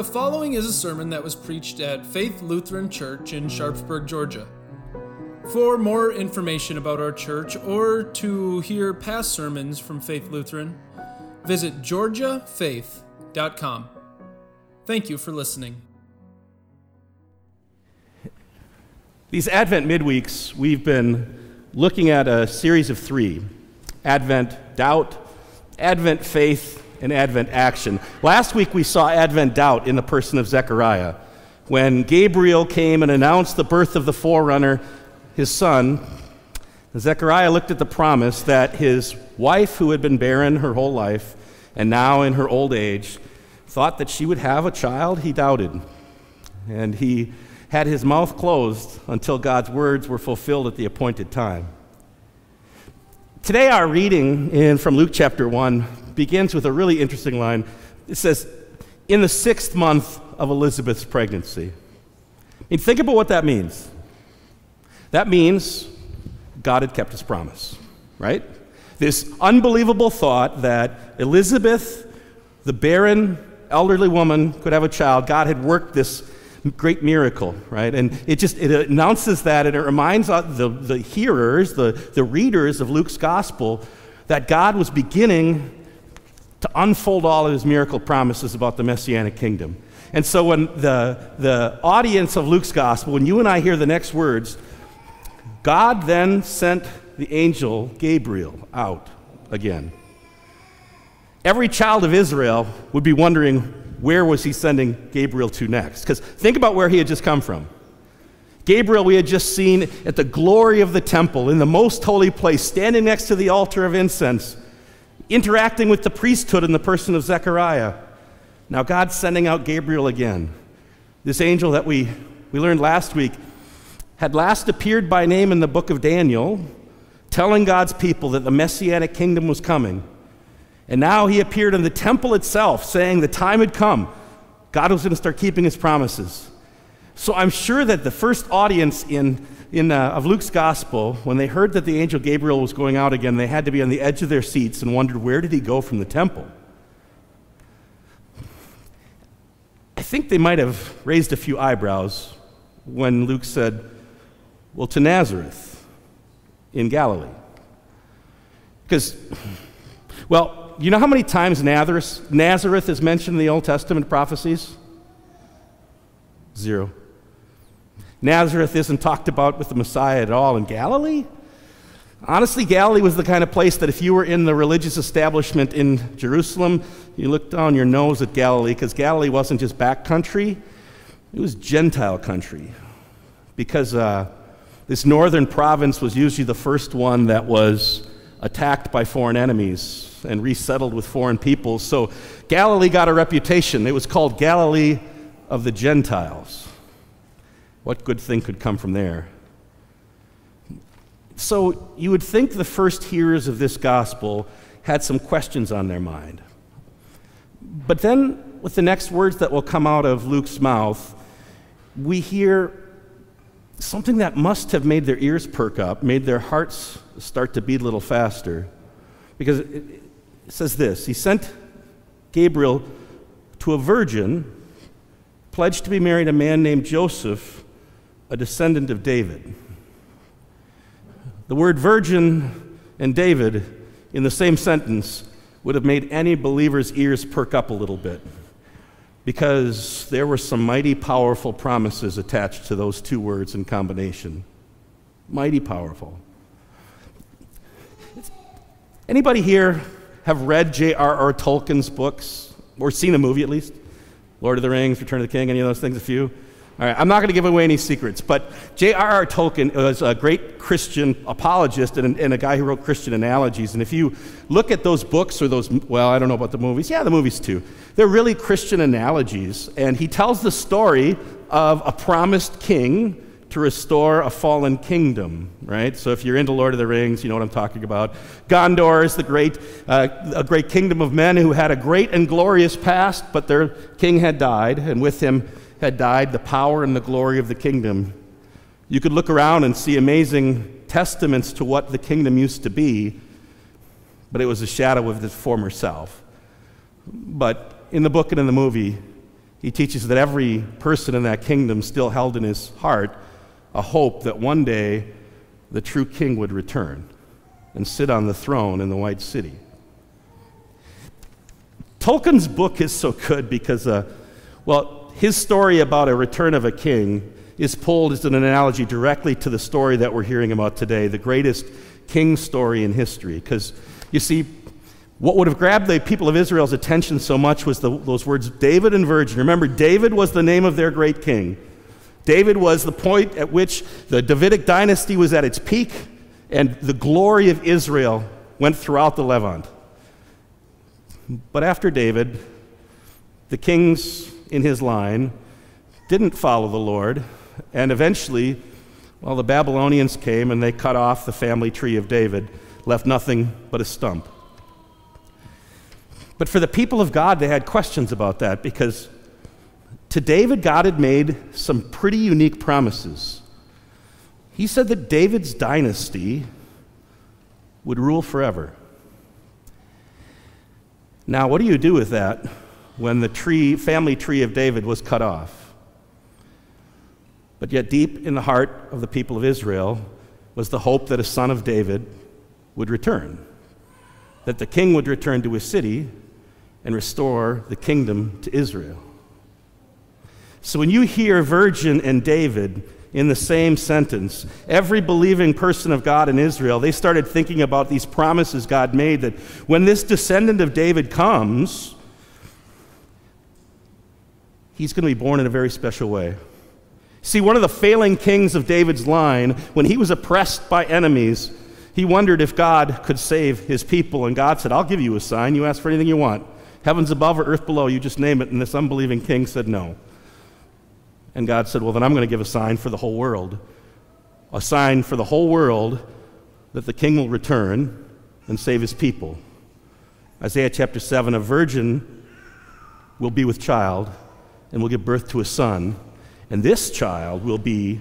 The following is a sermon that was preached at Faith Lutheran Church in Sharpsburg, Georgia. For more information about our church or to hear past sermons from Faith Lutheran, visit georgiafaith.com. Thank you for listening. These Advent midweeks, we've been looking at a series of three Advent doubt, Advent faith, and Advent action. Last week we saw Advent doubt in the person of Zechariah when Gabriel came and announced the birth of the forerunner, his son. Zechariah looked at the promise that his wife, who had been barren her whole life and now in her old age, thought that she would have a child. He doubted. And he had his mouth closed until God's words were fulfilled at the appointed time. Today, our reading in, from Luke chapter 1 begins with a really interesting line. It says, In the sixth month of Elizabeth's pregnancy. I mean, think about what that means. That means God had kept his promise, right? This unbelievable thought that Elizabeth, the barren, elderly woman, could have a child. God had worked this great miracle, right? And it just it announces that and it reminds the, the hearers, the, the readers of Luke's gospel, that God was beginning to unfold all of his miracle promises about the messianic kingdom. And so when the, the audience of Luke's gospel, when you and I hear the next words, God then sent the angel Gabriel out again. Every child of Israel would be wondering where was he sending Gabriel to next? Because think about where he had just come from. Gabriel, we had just seen at the glory of the temple, in the most holy place, standing next to the altar of incense, interacting with the priesthood in the person of Zechariah. Now, God's sending out Gabriel again. This angel that we, we learned last week had last appeared by name in the book of Daniel, telling God's people that the messianic kingdom was coming. And now he appeared in the temple itself, saying the time had come. God was going to start keeping his promises. So I'm sure that the first audience in in, uh, of Luke's gospel, when they heard that the angel Gabriel was going out again, they had to be on the edge of their seats and wondered where did he go from the temple? I think they might have raised a few eyebrows when Luke said, Well, to Nazareth in Galilee. Because, well, you know how many times Nazareth, Nazareth is mentioned in the Old Testament prophecies? Zero. Nazareth isn't talked about with the Messiah at all in Galilee. Honestly, Galilee was the kind of place that if you were in the religious establishment in Jerusalem, you looked down your nose at Galilee because Galilee wasn't just back country, it was Gentile country. Because uh, this northern province was usually the first one that was attacked by foreign enemies and resettled with foreign peoples. So Galilee got a reputation. It was called Galilee of the Gentiles. What good thing could come from there? So you would think the first hearers of this gospel had some questions on their mind. But then, with the next words that will come out of Luke's mouth, we hear something that must have made their ears perk up, made their hearts start to beat a little faster. Because it says this He sent Gabriel to a virgin pledged to be married a man named Joseph a descendant of David. The word virgin and David in the same sentence would have made any believer's ears perk up a little bit because there were some mighty powerful promises attached to those two words in combination. Mighty powerful. Anybody here have read J.R.R. Tolkien's books or seen a movie at least? Lord of the Rings, Return of the King, any of those things? A few? All right, I'm not going to give away any secrets, but J.R.R. Tolkien was a great Christian apologist and, and, a guy who wrote Christian analogies. And if you look at those books or those, well, I don't know about the movies. Yeah, the movies too. They're really Christian analogies. And he tells the story of a promised king to restore a fallen kingdom, right? So if you're into Lord of the Rings, you know what I'm talking about. Gondor is the great, uh, a great kingdom of men who had a great and glorious past, but their king had died, and with him had died, the power and the glory of the kingdom. You could look around and see amazing testaments to what the kingdom used to be, but it was a shadow of the former self. But in the book and in the movie, he teaches that every person in that kingdom still held in his heart a hope that one day the true king would return and sit on the throne in the White City. Tolkien's book is so good because, uh, well, his story about a return of a king is pulled as an analogy directly to the story that we're hearing about today, the greatest king story in history. Because, you see, what would have grabbed the people of Israel's attention so much was the, those words, David and virgin. Remember, David was the name of their great king. David was the point at which the Davidic dynasty was at its peak, and the glory of Israel went throughout the Levant. But after David, the kings in his line didn't follow the Lord, and eventually, well, the Babylonians came and they cut off the family tree of David, left nothing but a stump. But for the people of God, they had questions about that because to David, God had made some pretty unique promises. He said that David's dynasty would rule forever. Now, what do you do with that when the tree, family tree of David was cut off? But yet, deep in the heart of the people of Israel was the hope that a son of David would return, that the king would return to his city and restore the kingdom to Israel. So when you hear virgin and David in the same sentence, every believing person of God in Israel, they started thinking about these promises God made that when this descendant of David comes, he's going to be born in a very special way. See, one of the failing kings of David's line, when he was oppressed by enemies, he wondered if God could save his people. And God said, I'll give you a sign. You ask for anything you want. Heavens above or earth below, you just name it. And this unbelieving king said no. And God said, Well, then I'm going to give a sign for the whole world. A sign for the whole world that the king will return and save his people. Isaiah chapter 7 A virgin will be with child and will give birth to a son, and this child will be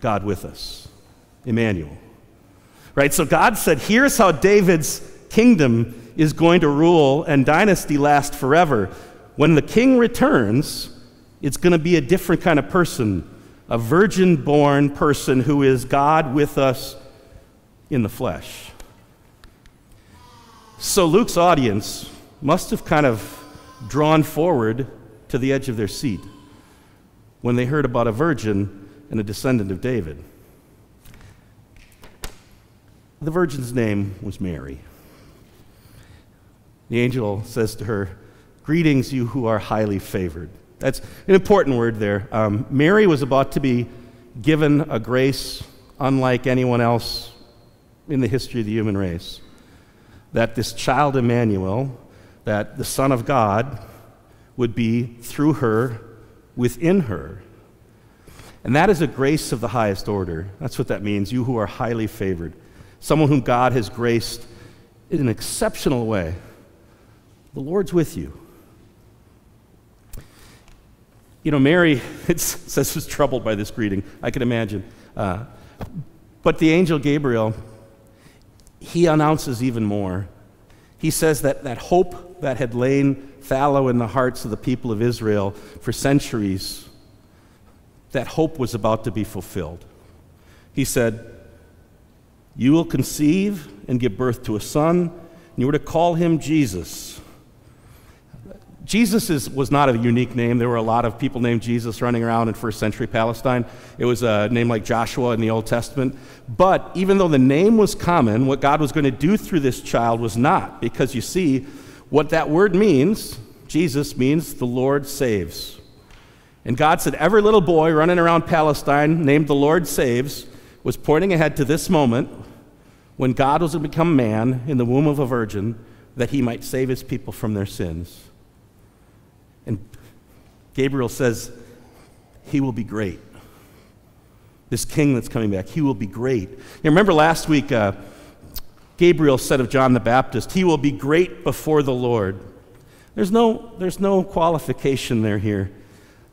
God with us, Emmanuel. Right? So God said, Here's how David's kingdom is going to rule and dynasty last forever. When the king returns, it's going to be a different kind of person, a virgin born person who is God with us in the flesh. So Luke's audience must have kind of drawn forward to the edge of their seat when they heard about a virgin and a descendant of David. The virgin's name was Mary. The angel says to her, Greetings, you who are highly favored. That's an important word there. Um, Mary was about to be given a grace unlike anyone else in the history of the human race. That this child Emmanuel, that the Son of God, would be through her, within her. And that is a grace of the highest order. That's what that means. You who are highly favored, someone whom God has graced in an exceptional way. The Lord's with you. You know, Mary, it says, was troubled by this greeting. I can imagine. Uh, but the angel Gabriel, he announces even more. He says that that hope that had lain fallow in the hearts of the people of Israel for centuries, that hope was about to be fulfilled. He said, You will conceive and give birth to a son, and you are to call him Jesus Jesus is, was not a unique name. There were a lot of people named Jesus running around in first century Palestine. It was a name like Joshua in the Old Testament. But even though the name was common, what God was going to do through this child was not. Because you see, what that word means, Jesus means the Lord saves. And God said, every little boy running around Palestine named the Lord saves was pointing ahead to this moment when God was to become man in the womb of a virgin that he might save his people from their sins. And Gabriel says, He will be great. This king that's coming back, he will be great. You remember last week, uh, Gabriel said of John the Baptist, He will be great before the Lord. There's no, there's no qualification there here.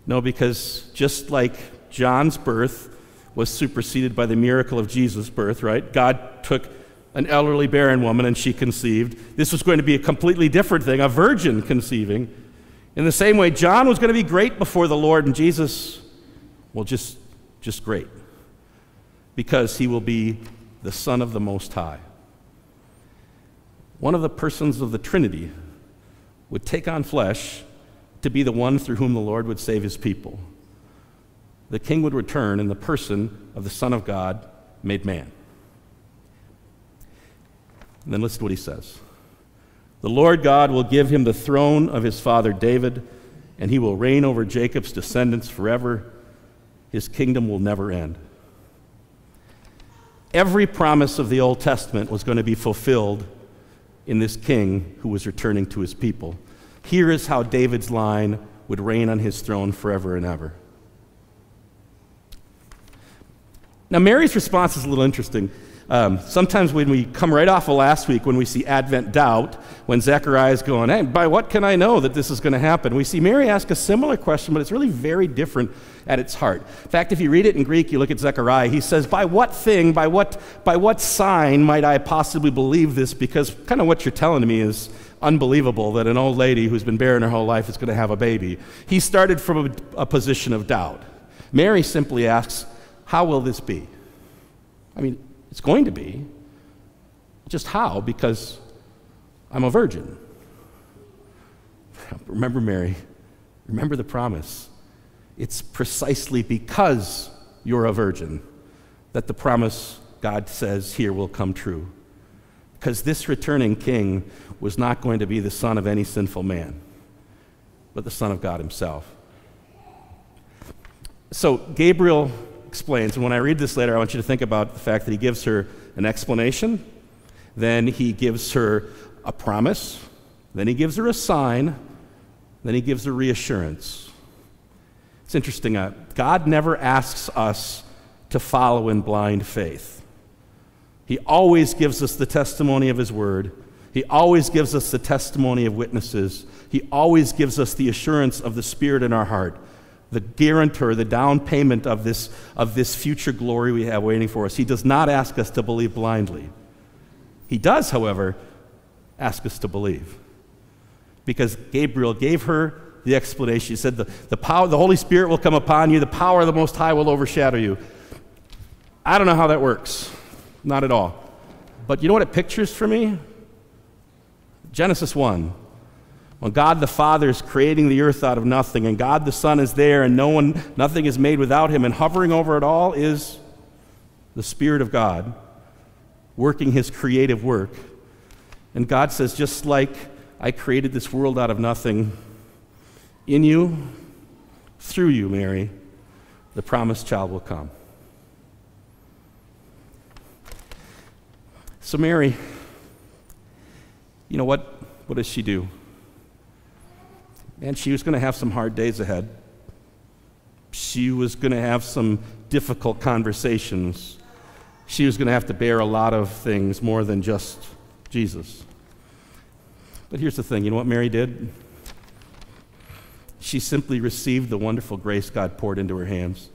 No, because just like John's birth was superseded by the miracle of Jesus' birth, right? God took an elderly barren woman and she conceived. This was going to be a completely different thing, a virgin conceiving. In the same way, John was going to be great before the Lord, and Jesus, well, just, just great. Because he will be the Son of the Most High. One of the persons of the Trinity would take on flesh to be the one through whom the Lord would save his people. The king would return in the person of the Son of God made man. And then listen to what he says The Lord God will give him the throne of his father David, and he will reign over Jacob's descendants forever. His kingdom will never end. Every promise of the Old Testament was going to be fulfilled in this king who was returning to his people. Here is how David's line would reign on his throne forever and ever. Now, Mary's response is a little interesting. Um, sometimes when we come right off of last week, when we see Advent doubt, when Zechariah is going, hey, by what can I know that this is going to happen? We see Mary ask a similar question, but it's really very different at its heart. In fact, if you read it in Greek, you look at Zechariah, he says, By what thing, by what, by what sign might I possibly believe this? Because kind of what you're telling me is unbelievable that an old lady who's been barren her whole life is going to have a baby. He started from a, a position of doubt. Mary simply asks, How will this be? I mean, it's going to be. Just how? Because I'm a virgin. Remember, Mary, remember the promise. It's precisely because you're a virgin that the promise God says here will come true. Because this returning king was not going to be the son of any sinful man, but the Son of God himself. So Gabriel explains. And when I read this later, I want you to think about the fact that he gives her an explanation, then he gives her a promise, then he gives her a sign, then he gives her reassurance. It's interesting. Uh, God never asks us to follow in blind faith. He always gives us the testimony of His Word. He always gives us the testimony of witnesses. He always gives us the assurance of the Spirit in our heart the guarantor, the down payment of this, of this future glory we have waiting for us. He does not ask us to believe blindly. He does, however, ask us to believe. Because Gabriel gave her the explanation. He said, the, the, power, the Holy Spirit will come upon you, the power of the Most High will overshadow you. I don't know how that works. Not at all. But you know what it pictures for me? Genesis 1. When God the Father is creating the earth out of nothing, and God the Son is there, and no one, nothing is made without him, and hovering over it all is the Spirit of God working his creative work. And God says, just like I created this world out of nothing, in you, through you, Mary, the promised child will come. So, Mary, you know what? What does she do? And she was going to have some hard days ahead. She was going to have some difficult conversations. She was going to have to bear a lot of things more than just Jesus. But here's the thing you know what Mary did? She simply received the wonderful grace God poured into her hands.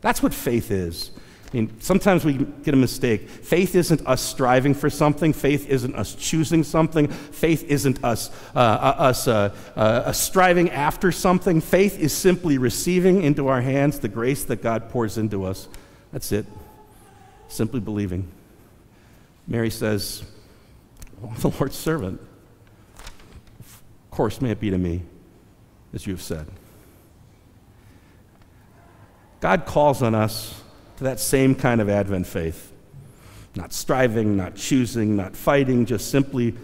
That's what faith is. I mean, sometimes we get a mistake. Faith isn't us striving for something. Faith isn't us choosing something. Faith isn't us, uh, uh us uh, uh, striving after something. Faith is simply receiving into our hands the grace that God pours into us. That's it. Simply believing. Mary says, well, The Lord's servant. Of course, may it be to me, as you have said. God calls on us to that same kind of Advent faith. Not striving, not choosing, not fighting, just simply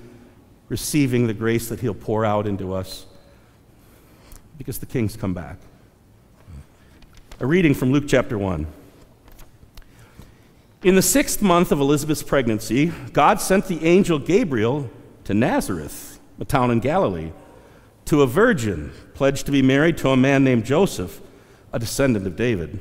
receiving the grace that He'll pour out into us because the King's come back. A reading from Luke chapter 1. In the sixth month of Elizabeth's pregnancy, God sent the angel Gabriel to Nazareth, a town in Galilee, to a virgin pledged to be married to a man named Joseph, a descendant of David.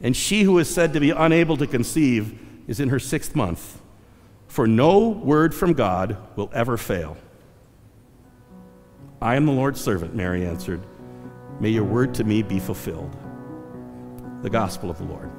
and she who is said to be unable to conceive is in her sixth month. For no word from God will ever fail. I am the Lord's servant, Mary answered. May your word to me be fulfilled. The Gospel of the Lord.